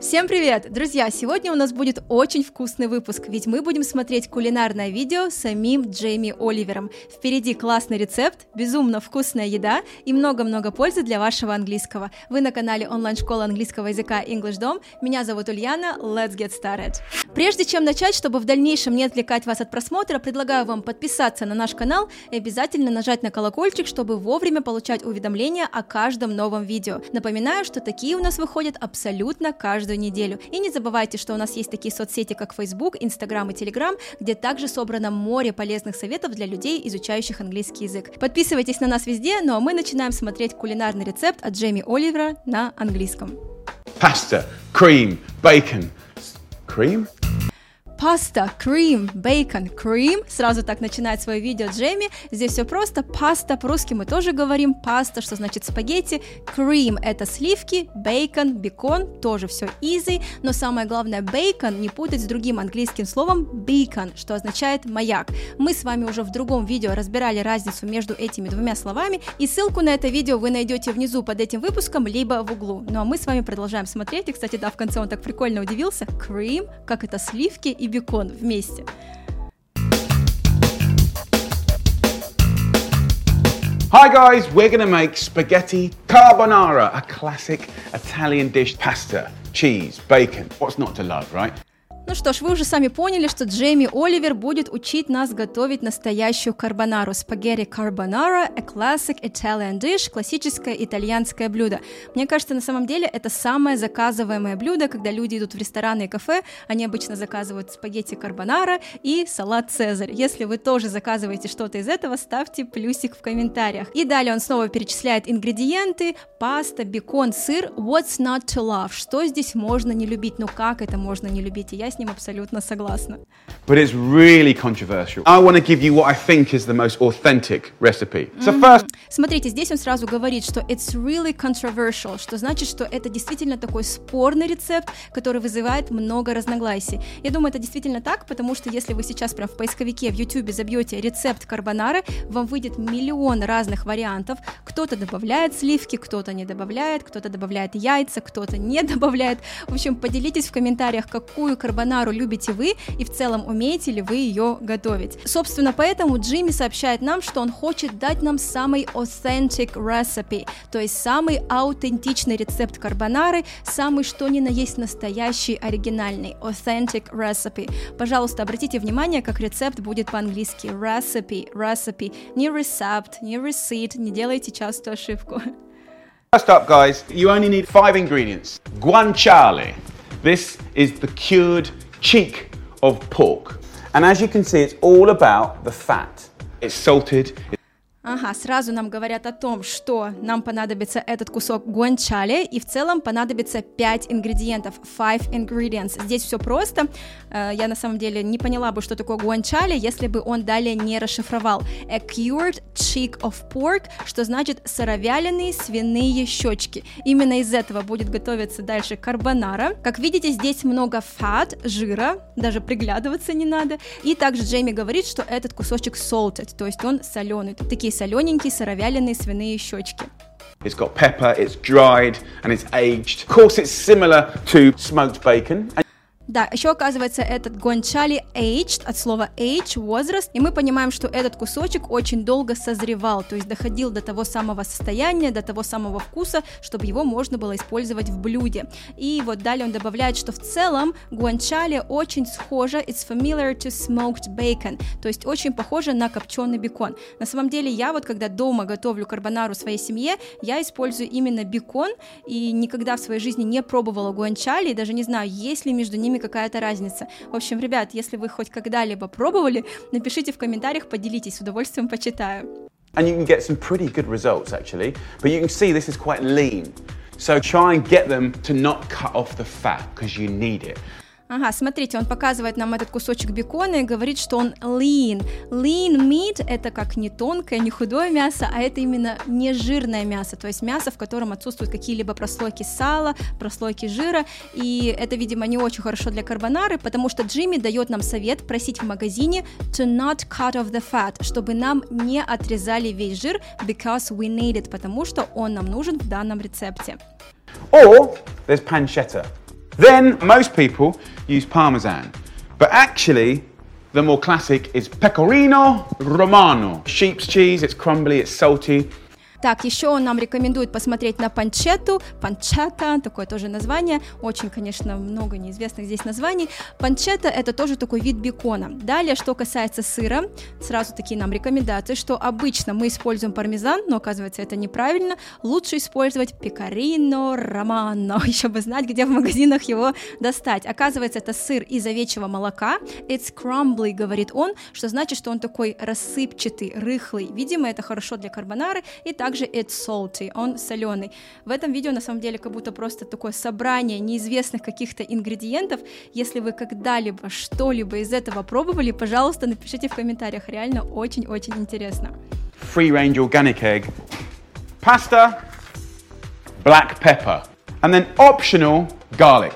Всем привет! Друзья, сегодня у нас будет очень вкусный выпуск, ведь мы будем смотреть кулинарное видео с самим Джейми Оливером. Впереди классный рецепт, безумно вкусная еда и много-много пользы для вашего английского. Вы на канале онлайн-школы английского языка English Dom. Меня зовут Ульяна, let's get started! Прежде чем начать, чтобы в дальнейшем не отвлекать вас от просмотра, предлагаю вам подписаться на наш канал и обязательно нажать на колокольчик, чтобы вовремя получать уведомления о каждом новом видео. Напоминаю, что такие у нас выходят абсолютно каждый каждую неделю. И не забывайте, что у нас есть такие соцсети, как Facebook, Instagram и Telegram, где также собрано море полезных советов для людей, изучающих английский язык. Подписывайтесь на нас везде, ну а мы начинаем смотреть кулинарный рецепт от Джейми Оливера на английском. Pasta, cream, bacon. Cream? Паста, крем, бейкон, крем. Сразу так начинает свое видео Джейми. Здесь все просто. Паста, по-русски мы тоже говорим паста, что значит спагетти. Крем – это сливки, бейкон, бекон, тоже все easy. Но самое главное, бейкон не путать с другим английским словом beacon, что означает маяк. Мы с вами уже в другом видео разбирали разницу между этими двумя словами, и ссылку на это видео вы найдете внизу под этим выпуском, либо в углу. Ну а мы с вами продолжаем смотреть. И, кстати, да, в конце он так прикольно удивился. Крем, как это сливки и бекон вместе. Hi guys, we're going to make spaghetti carbonara, a classic Italian dish. Pasta, cheese, bacon. What's not to love, right? Ну что ж, вы уже сами поняли, что Джейми Оливер будет учить нас готовить настоящую карбонару. Спагетти карбонара – a classic Italian dish, классическое итальянское блюдо. Мне кажется, на самом деле это самое заказываемое блюдо, когда люди идут в рестораны и кафе, они обычно заказывают спагетти карбонара и салат Цезарь. Если вы тоже заказываете что-то из этого, ставьте плюсик в комментариях. И далее он снова перечисляет ингредиенты, паста, бекон, сыр. What's not to love? Что здесь можно не любить? Ну как это можно не любить? И я с ним абсолютно согласна. But it's really controversial. I want to give you what I think is the most authentic recipe. So first... Смотрите, здесь он сразу говорит, что it's really controversial, что значит, что это действительно такой спорный рецепт, который вызывает много разногласий. Я думаю, это действительно так, потому что если вы сейчас прям в поисковике в YouTube забьете рецепт карбонары, вам выйдет миллион разных вариантов. Кто-то добавляет сливки, кто-то не добавляет, кто-то добавляет яйца, кто-то не добавляет. В общем, поделитесь в комментариях, какую карбонару карбонару любите вы и в целом умеете ли вы ее готовить. Собственно, поэтому Джимми сообщает нам, что он хочет дать нам самый authentic recipe, то есть самый аутентичный рецепт карбонары, самый что ни на есть настоящий оригинальный authentic recipe. Пожалуйста, обратите внимание, как рецепт будет по-английски recipe, recipe, не рецепт, не receipt, не делайте частую ошибку. First up, guys, you only need five ingredients. Guanciale. This is the cured cheek of pork. And as you can see, it's all about the fat. It's salted, Ага, сразу нам говорят о том, что нам понадобится этот кусок гуанчали, и в целом понадобится 5 ингредиентов, 5 ingredients. Здесь все просто. Э, я на самом деле не поняла бы, что такое гуанчали, если бы он далее не расшифровал. A cured cheek of pork, что значит сыровяленые свиные щечки. Именно из этого будет готовиться дальше карбонара. Как видите, здесь много fat, жира, даже приглядываться не надо. И также Джейми говорит, что этот кусочек salted, то есть он соленый. Такие солененькие сыровяленые свиные щечки. It's got pepper, it's dried, and it's aged. Of course, it's similar to smoked bacon. Да, еще оказывается этот гончали aged от слова age, возраст, и мы понимаем, что этот кусочек очень долго созревал, то есть доходил до того самого состояния, до того самого вкуса, чтобы его можно было использовать в блюде. И вот далее он добавляет, что в целом гуанчали очень схоже, it's familiar to smoked bacon, то есть очень похоже на копченый бекон. На самом деле я вот когда дома готовлю карбонару своей семье, я использую именно бекон, и никогда в своей жизни не пробовала гуанчали, и даже не знаю, есть ли между ними какая-то разница. В общем, ребят, если вы хоть когда-либо пробовали, напишите в комментариях, поделитесь, с удовольствием почитаю. And you can get some pretty good results actually, but you can see this is quite lean. So try and get them to not cut off the fat because you need it. Ага, смотрите, он показывает нам этот кусочек бекона и говорит, что он lean. Lean meat – это как не тонкое, не худое мясо, а это именно не жирное мясо, то есть мясо, в котором отсутствуют какие-либо прослойки сала, прослойки жира, и это, видимо, не очень хорошо для карбонары, потому что Джимми дает нам совет просить в магазине to not cut off the fat, чтобы нам не отрезали весь жир, because we need it, потому что он нам нужен в данном рецепте. Or there's pancetta. Then most people use Parmesan. But actually, the more classic is Pecorino Romano. Sheep's cheese, it's crumbly, it's salty. Так, еще он нам рекомендует посмотреть на панчету, панчета, такое тоже название, очень, конечно, много неизвестных здесь названий. Панчета это тоже такой вид бекона. Далее, что касается сыра, сразу такие нам рекомендации, что обычно мы используем пармезан, но оказывается это неправильно, лучше использовать пекарино романо, еще бы знать, где в магазинах его достать. Оказывается, это сыр из овечьего молока, it's crumbly, говорит он, что значит, что он такой рассыпчатый, рыхлый. Видимо, это хорошо для карбонары, и так также it's salty, он соленый. В этом видео на самом деле как будто просто такое собрание неизвестных каких-то ингредиентов. Если вы когда-либо что-либо из этого пробовали, пожалуйста, напишите в комментариях, реально очень-очень интересно. Free range organic egg, pasta, black pepper, and then optional garlic.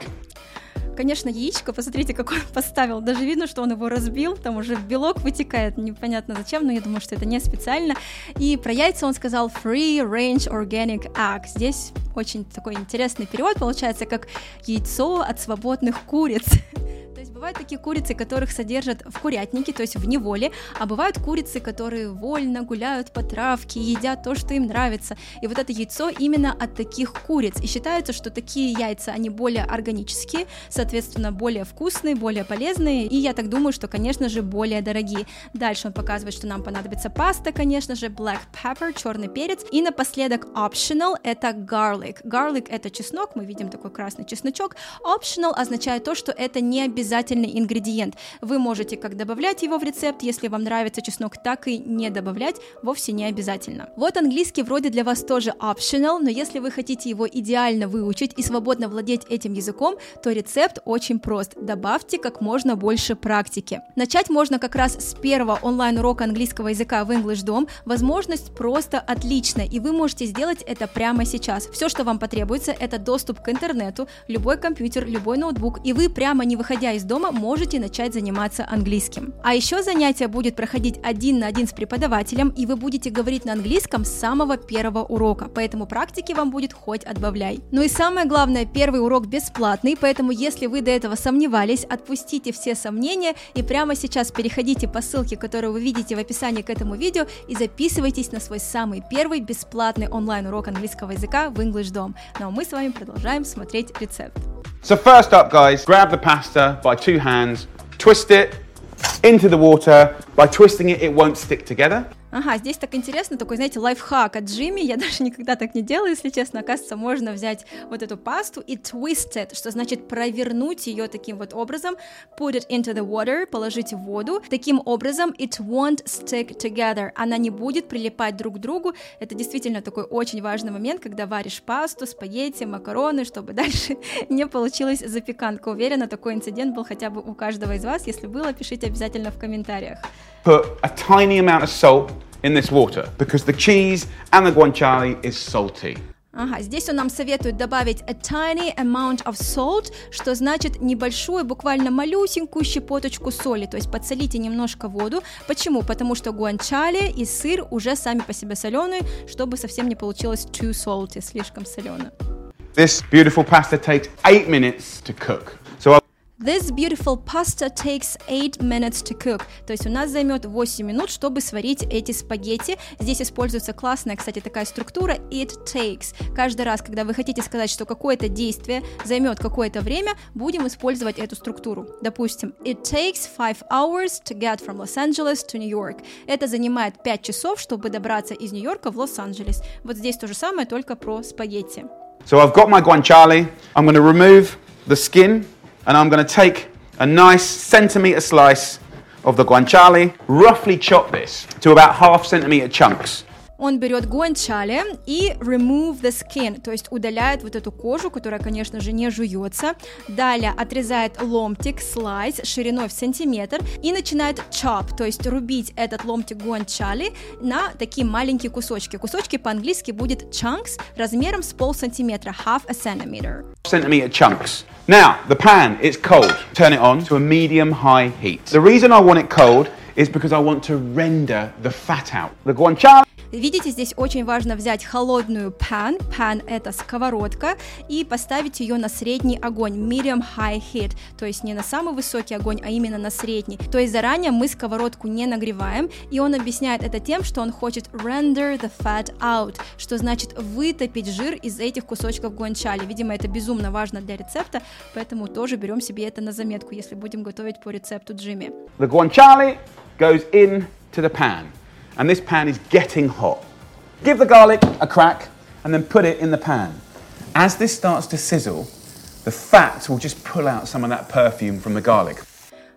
Конечно, яичко, посмотрите, как он поставил. Даже видно, что он его разбил, там уже белок вытекает, непонятно зачем, но я думаю, что это не специально. И про яйца он сказал free range organic egg. Здесь очень такой интересный перевод получается, как яйцо от свободных куриц. Бывают такие курицы, которых содержат в курятнике, то есть в неволе, а бывают курицы, которые вольно гуляют по травке, едят то, что им нравится. И вот это яйцо именно от таких куриц. И считается, что такие яйца, они более органические, соответственно, более вкусные, более полезные, и я так думаю, что, конечно же, более дорогие. Дальше он показывает, что нам понадобится паста, конечно же, black pepper, черный перец, и напоследок optional — это garlic. Garlic — это чеснок, мы видим такой красный чесночок. Optional означает то, что это не обязательно обязательный ингредиент. Вы можете как добавлять его в рецепт, если вам нравится чеснок, так и не добавлять, вовсе не обязательно. Вот английский вроде для вас тоже optional, но если вы хотите его идеально выучить и свободно владеть этим языком, то рецепт очень прост. Добавьте как можно больше практики. Начать можно как раз с первого онлайн-урока английского языка в English Dom. Возможность просто отличная, и вы можете сделать это прямо сейчас. Все, что вам потребуется, это доступ к интернету, любой компьютер, любой ноутбук, и вы прямо не выходя из дома дома можете начать заниматься английским. А еще занятие будет проходить один на один с преподавателем, и вы будете говорить на английском с самого первого урока, поэтому практики вам будет хоть отбавляй. Ну и самое главное, первый урок бесплатный, поэтому если вы до этого сомневались, отпустите все сомнения и прямо сейчас переходите по ссылке, которую вы видите в описании к этому видео и записывайтесь на свой самый первый бесплатный онлайн-урок английского языка в English Dom. Ну а мы с вами продолжаем смотреть рецепт. So first up, guys, grab the pasta by two hands, twist it into the water. By twisting it, it won't stick together. Ага, здесь так интересно, такой, знаете, лайфхак от Джимми, я даже никогда так не делаю, если честно, оказывается, можно взять вот эту пасту и twist it, что значит провернуть ее таким вот образом, put it into the water, положить в воду, таким образом it won't stick together, она не будет прилипать друг к другу, это действительно такой очень важный момент, когда варишь пасту, спагетти, макароны, чтобы дальше не получилась запеканка, уверена, такой инцидент был хотя бы у каждого из вас, если было, пишите обязательно в комментариях. Put a tiny amount of salt in this water because the cheese and the guanciale is salty. Ага, здесь он нам советует добавить a tiny amount of salt, что значит небольшую, буквально малюсенькую щепоточку соли, то есть подсолите немножко воду. Почему? Потому что гуанчали и сыр уже сами по себе соленые, чтобы совсем не получилось too salty, слишком солено. This beautiful pasta takes 8 minutes to cook. This beautiful pasta takes 8 minutes to cook. То есть у нас займет 8 минут, чтобы сварить эти спагетти. Здесь используется классная, кстати, такая структура it takes. Каждый раз, когда вы хотите сказать, что какое-то действие займет какое-то время, будем использовать эту структуру. Допустим, it takes 5 hours to get from Los Angeles to New York. Это занимает 5 часов, чтобы добраться из Нью-Йорка в Лос-Анджелес. Вот здесь то же самое, только про спагетти. So I've got my guanciale. I'm going to remove the skin and I'm going to take a nice centimetre slice of the guanciale, roughly chop this to about half centimetre chunks. Он берет гуанчали и remove the skin, то есть удаляет вот эту кожу, которая, конечно же, не жуется. Далее отрезает ломтик, слайс шириной в сантиметр и начинает chop, то есть рубить этот ломтик гуанчали на такие маленькие кусочки. Кусочки по-английски будет chunks размером с пол сантиметра, half a centimeter. Centimeter chunks. Now, the pan, it's cold. Turn it on to a medium high heat. The reason I want it cold is because I want to render the fat out. The guanciale Видите, здесь очень важно взять холодную pan, pan это сковородка, и поставить ее на средний огонь, medium high heat, то есть не на самый высокий огонь, а именно на средний. То есть заранее мы сковородку не нагреваем, и он объясняет это тем, что он хочет render the fat out, что значит вытопить жир из этих кусочков гуанчали. Видимо, это безумно важно для рецепта, поэтому тоже берем себе это на заметку, если будем готовить по рецепту Джимми. The guanciale goes in to the pan, and this pan is getting hot. Give the garlic a crack and then put it in the pan. As this starts to sizzle, the fat will just pull out some of that perfume from the garlic.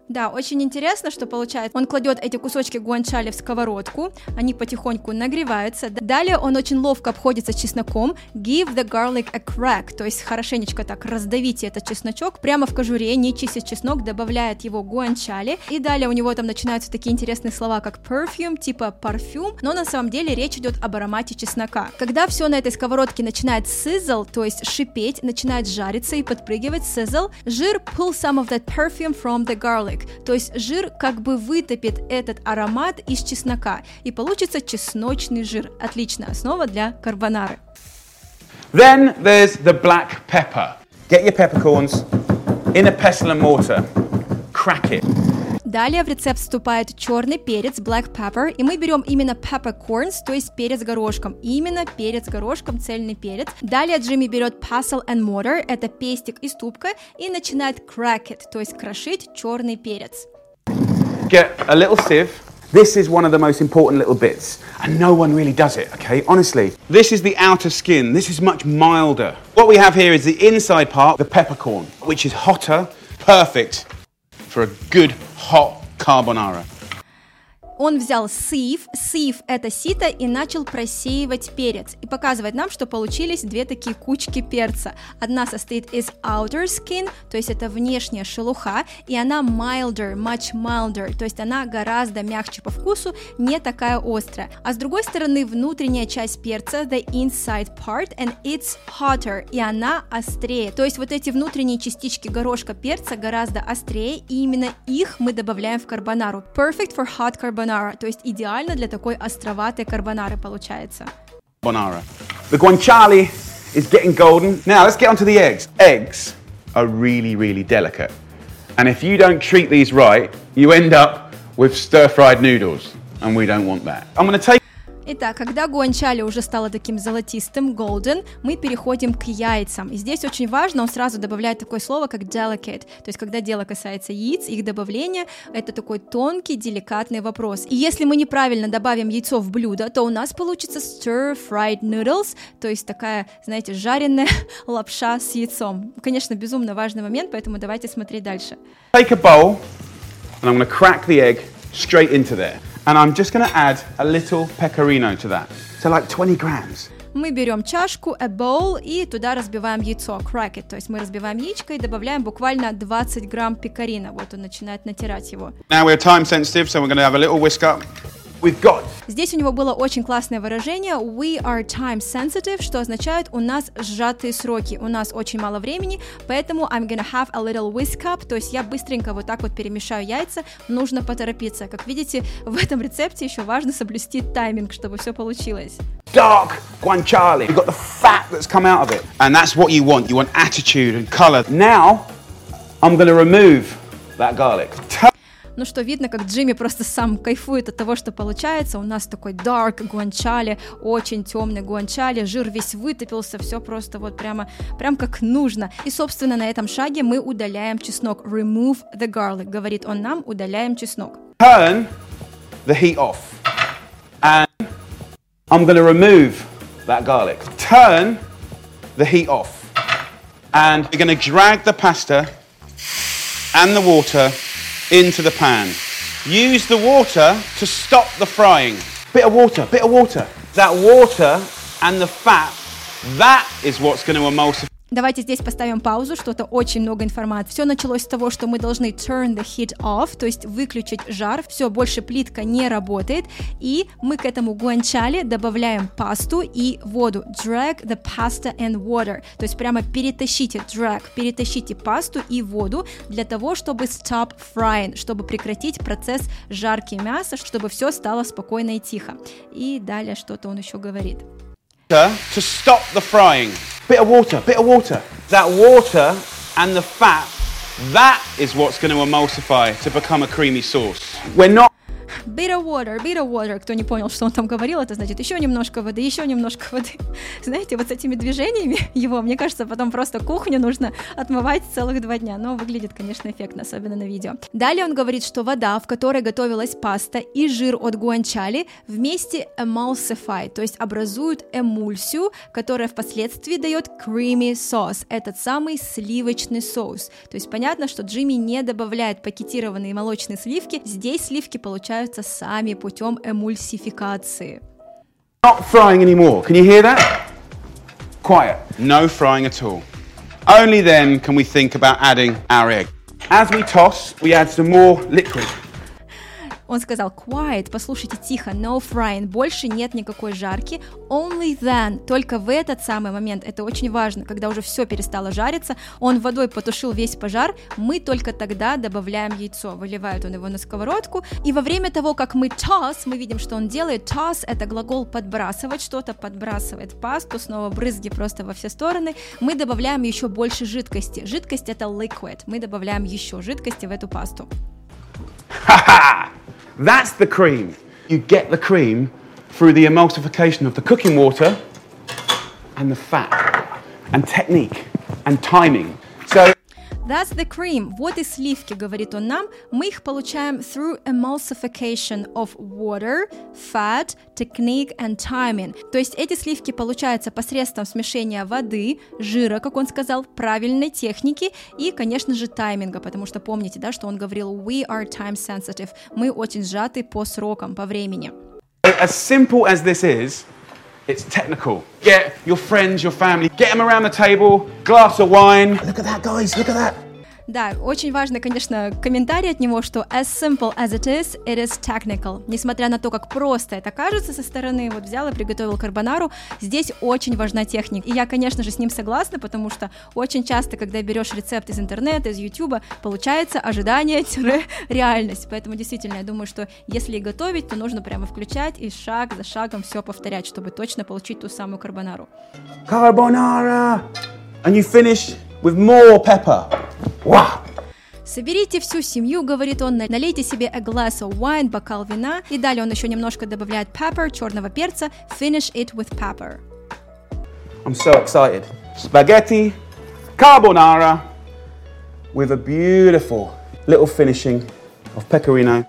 Да, очень интересно, что получается. Он кладет эти кусочки гуанчали в сковородку, они потихоньку нагреваются. Далее он очень ловко обходится чесноком. Give the garlic a crack, то есть хорошенечко так раздавите этот чесночок прямо в кожуре, не чистит чеснок, добавляет его гуанчали. И далее у него там начинаются такие интересные слова, как perfume, типа парфюм, но на самом деле речь идет об аромате чеснока. Когда все на этой сковородке начинает sizzle, то есть шипеть, начинает жариться и подпрыгивать sizzle, жир pull some of that perfume from the garlic garlic, то есть жир как бы вытопит этот аромат из чеснока, и получится чесночный жир. Отличная основа для карбонары. Then there's the black pepper. Get your peppercorns in a pestle and mortar, crack it. Далее в рецепт вступает черный перец, black pepper, и мы берем именно peppercorns, то есть перец горошком. Именно перец горошком, цельный перец. Далее Джимми берет pestle and mortar, это пестик и ступка, и начинает crack it, то есть крошить черный перец. Get a little sieve. This is one of the most important little bits, and no one really does it, okay? Honestly. This is the outer skin. This is much milder. What we have here is the inside part, the peppercorn, which is hotter, perfect for a good hot carbonara. Он взял сив, сив это сито, и начал просеивать перец. И показывает нам, что получились две такие кучки перца. Одна состоит из outer skin, то есть это внешняя шелуха, и она milder, much milder, то есть она гораздо мягче по вкусу, не такая острая. А с другой стороны, внутренняя часть перца, the inside part, and it's hotter, и она острее. То есть вот эти внутренние частички горошка перца гораздо острее, и именно их мы добавляем в карбонару. Perfect for hot carbonara carbonara, то есть идеально для такой островатой карбонары получается. Carbonara. The guanciale is getting golden. Now let's get onto the eggs. Eggs are really, really delicate. And if you don't treat these right, you end up with stir-fried noodles. And we don't want that. I'm going to take Итак, когда гуанчали уже стало таким золотистым, golden, мы переходим к яйцам. И здесь очень важно, он сразу добавляет такое слово, как delicate. То есть, когда дело касается яиц, их добавления, это такой тонкий, деликатный вопрос. И если мы неправильно добавим яйцо в блюдо, то у нас получится stir-fried noodles, то есть такая, знаете, жареная лапша с яйцом. Конечно, безумно важный момент, поэтому давайте смотреть дальше. Take a bowl, and I'm to crack the egg straight into there. And I'm just going to add a little pecorino to that. So like 20 grams. Мы берем чашку, a bowl, и туда разбиваем яйцо, crack it. То есть мы разбиваем яичко и добавляем буквально 20 грамм пекарина. Вот он начинает натирать его. Now we're time sensitive, so we're going to have a little whisk up. We've got. Здесь у него было очень классное выражение we are time sensitive, что означает у нас сжатые сроки, у нас очень мало времени, поэтому I'm gonna have a little whisk up, то есть я быстренько вот так вот перемешаю яйца, нужно поторопиться. Как видите, в этом рецепте еще важно соблюсти тайминг, чтобы все получилось. Dark guanciale. You've got the fat that's come out of it. And that's what you want. You want attitude and color. Now, I'm going to remove that garlic. Ну что, видно, как Джимми просто сам кайфует от того, что получается. У нас такой dark гуанчали, очень темный гуанчали, жир весь вытопился, все просто вот прямо, прям как нужно. И, собственно, на этом шаге мы удаляем чеснок. Remove the garlic, говорит он нам, удаляем чеснок. Turn the heat off. And I'm going to remove that garlic. Turn the heat off. And you're going to drag the pasta and the water into the pan. Use the water to stop the frying. Bit of water, bit of water. That water and the fat, that is what's going to emulsify. Давайте здесь поставим паузу, что-то очень много информации. Все началось с того, что мы должны turn the heat off, то есть выключить жар. Все, больше плитка не работает. И мы к этому гуанчали добавляем пасту и воду. Drag the pasta and water. То есть прямо перетащите, drag, перетащите пасту и воду для того, чтобы stop frying, чтобы прекратить процесс жарки мяса, чтобы все стало спокойно и тихо. И далее что-то он еще говорит. To stop the frying. Bit of water, bit of water. That water and the fat, that is what's going to emulsify to become a creamy sauce. We're not bitter water, bitter water. Кто не понял, что он там говорил, это значит еще немножко воды, еще немножко воды. Знаете, вот с этими движениями его, мне кажется, потом просто кухню нужно отмывать целых два дня. Но выглядит, конечно, эффектно, особенно на видео. Далее он говорит, что вода, в которой готовилась паста и жир от гуанчали вместе emulsify, то есть образуют эмульсию, которая впоследствии дает creamy sauce, этот самый сливочный соус. То есть понятно, что Джимми не добавляет пакетированные молочные сливки, здесь сливки получаются сами путем эмульсификации. Not frying anymore. Can you hear that? Quiet. No frying at all. Only then can we think about adding our egg. As we toss, we add some more liquid. Он сказал quiet, послушайте тихо, no frying, больше нет никакой жарки, only then, только в этот самый момент, это очень важно, когда уже все перестало жариться, он водой потушил весь пожар, мы только тогда добавляем яйцо, выливает он его на сковородку, и во время того, как мы toss, мы видим, что он делает, toss это глагол подбрасывать что-то, подбрасывает пасту, снова брызги просто во все стороны, мы добавляем еще больше жидкости, жидкость это liquid, мы добавляем еще жидкости в эту пасту. Ха-ха! That's the cream. You get the cream through the emulsification of the cooking water and the fat and technique and timing. That's the cream. Вот и сливки, говорит он нам. Мы их получаем through emulsification of water, fat, technique and timing. То есть эти сливки получаются посредством смешения воды, жира, как он сказал, правильной техники и, конечно же, тайминга, потому что помните, да, что он говорил we are time sensitive. Мы очень сжаты по срокам, по времени. As simple as this is, It's technical. Get your friends, your family, get them around the table, glass of wine. Look at that, guys, look at that. Да, очень важно, конечно, комментарий от него, что as simple as it is, it is technical. Несмотря на то, как просто это кажется со стороны, вот взял и приготовил карбонару, здесь очень важна техника. И я, конечно же, с ним согласна, потому что очень часто, когда берешь рецепт из интернета, из ютуба, получается ожидание-реальность. Поэтому действительно, я думаю, что если готовить, то нужно прямо включать и шаг за шагом все повторять, чтобы точно получить ту самую карбонару. Carbonara! And you finish with more pepper. Wow! Соберите всю семью, говорит он, налейте себе a glass of wine, бокал вина, и далее он еще немножко добавляет pepper, черного перца, finish it with pepper. I'm so excited. Spaghetti carbonara with a beautiful little finishing of pecorino.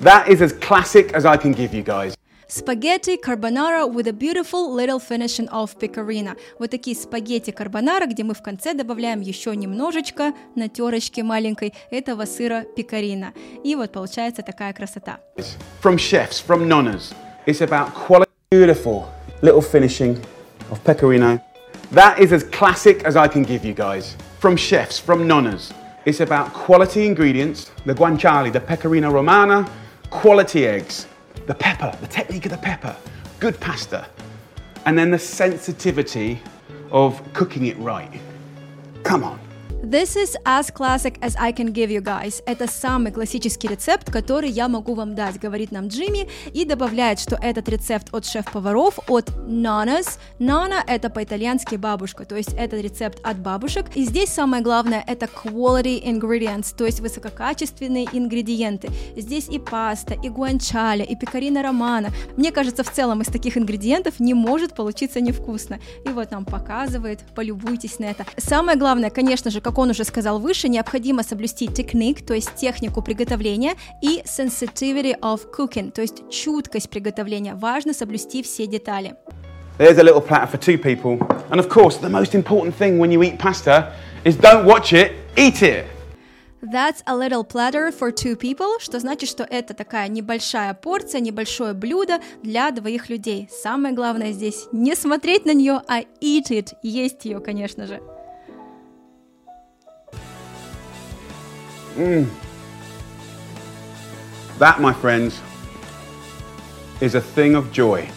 That is as classic as I can give you guys. Спагетти карбонара with a beautiful little finishing of pecorino. Вот такие спагетти карбонара, где мы в конце добавляем еще немножечко на терочке маленькой этого сыра пекарина. И вот получается такая красота. From chefs, from nonnas. It's about quality, beautiful little finishing of pecorino. That is as classic as I can give you guys. From chefs, from nonnas. It's about quality ingredients, the guanciale, the pecorino romana, quality eggs, the pepper, the technique of the pepper, good pasta, and then the sensitivity of cooking it right. Come on. This is as classic as I can give you guys. Это самый классический рецепт, который я могу вам дать, говорит нам Джимми, и добавляет, что этот рецепт от шеф-поваров, от Nanas. Nana — это по-итальянски бабушка, то есть это рецепт от бабушек. И здесь самое главное — это quality ingredients, то есть высококачественные ингредиенты. Здесь и паста, и гуанчали, и пекарина романа. Мне кажется, в целом из таких ингредиентов не может получиться невкусно. И вот нам показывает, полюбуйтесь на это. Самое главное, конечно же, как он уже сказал выше, необходимо соблюсти техник, то есть технику приготовления, и sensitivity of cooking, то есть чуткость приготовления. Важно соблюсти все детали. There's a little platter for two people. And of course, the most important thing when you eat pasta is don't watch it, eat it. That's a little platter for two people, что значит, что это такая небольшая порция, небольшое блюдо для двоих людей. Самое главное здесь не смотреть на нее, а eat it, есть ее, конечно же. Mm. That, my friends, is a thing of joy.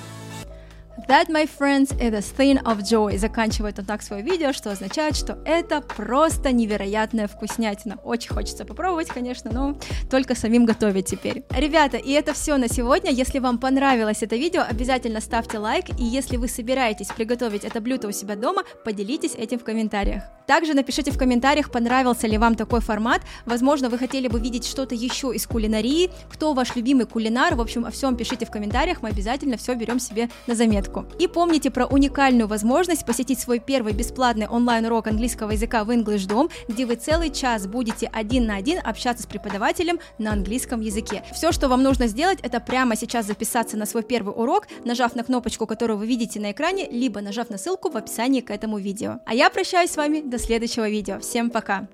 That, my friends, is a thing of joy. Заканчивает он так свое видео, что означает, что это просто невероятная вкуснятина. Очень хочется попробовать, конечно, но только самим готовить теперь. Ребята, и это все на сегодня. Если вам понравилось это видео, обязательно ставьте лайк. И если вы собираетесь приготовить это блюдо у себя дома, поделитесь этим в комментариях. Также напишите в комментариях, понравился ли вам такой формат. Возможно, вы хотели бы видеть что-то еще из кулинарии. Кто ваш любимый кулинар? В общем, о всем пишите в комментариях. Мы обязательно все берем себе на заметку. И помните про уникальную возможность посетить свой первый бесплатный онлайн-урок английского языка в English Dom, где вы целый час будете один на один общаться с преподавателем на английском языке. Все, что вам нужно сделать, это прямо сейчас записаться на свой первый урок, нажав на кнопочку, которую вы видите на экране, либо нажав на ссылку в описании к этому видео. А я прощаюсь с вами до следующего видео. Всем пока!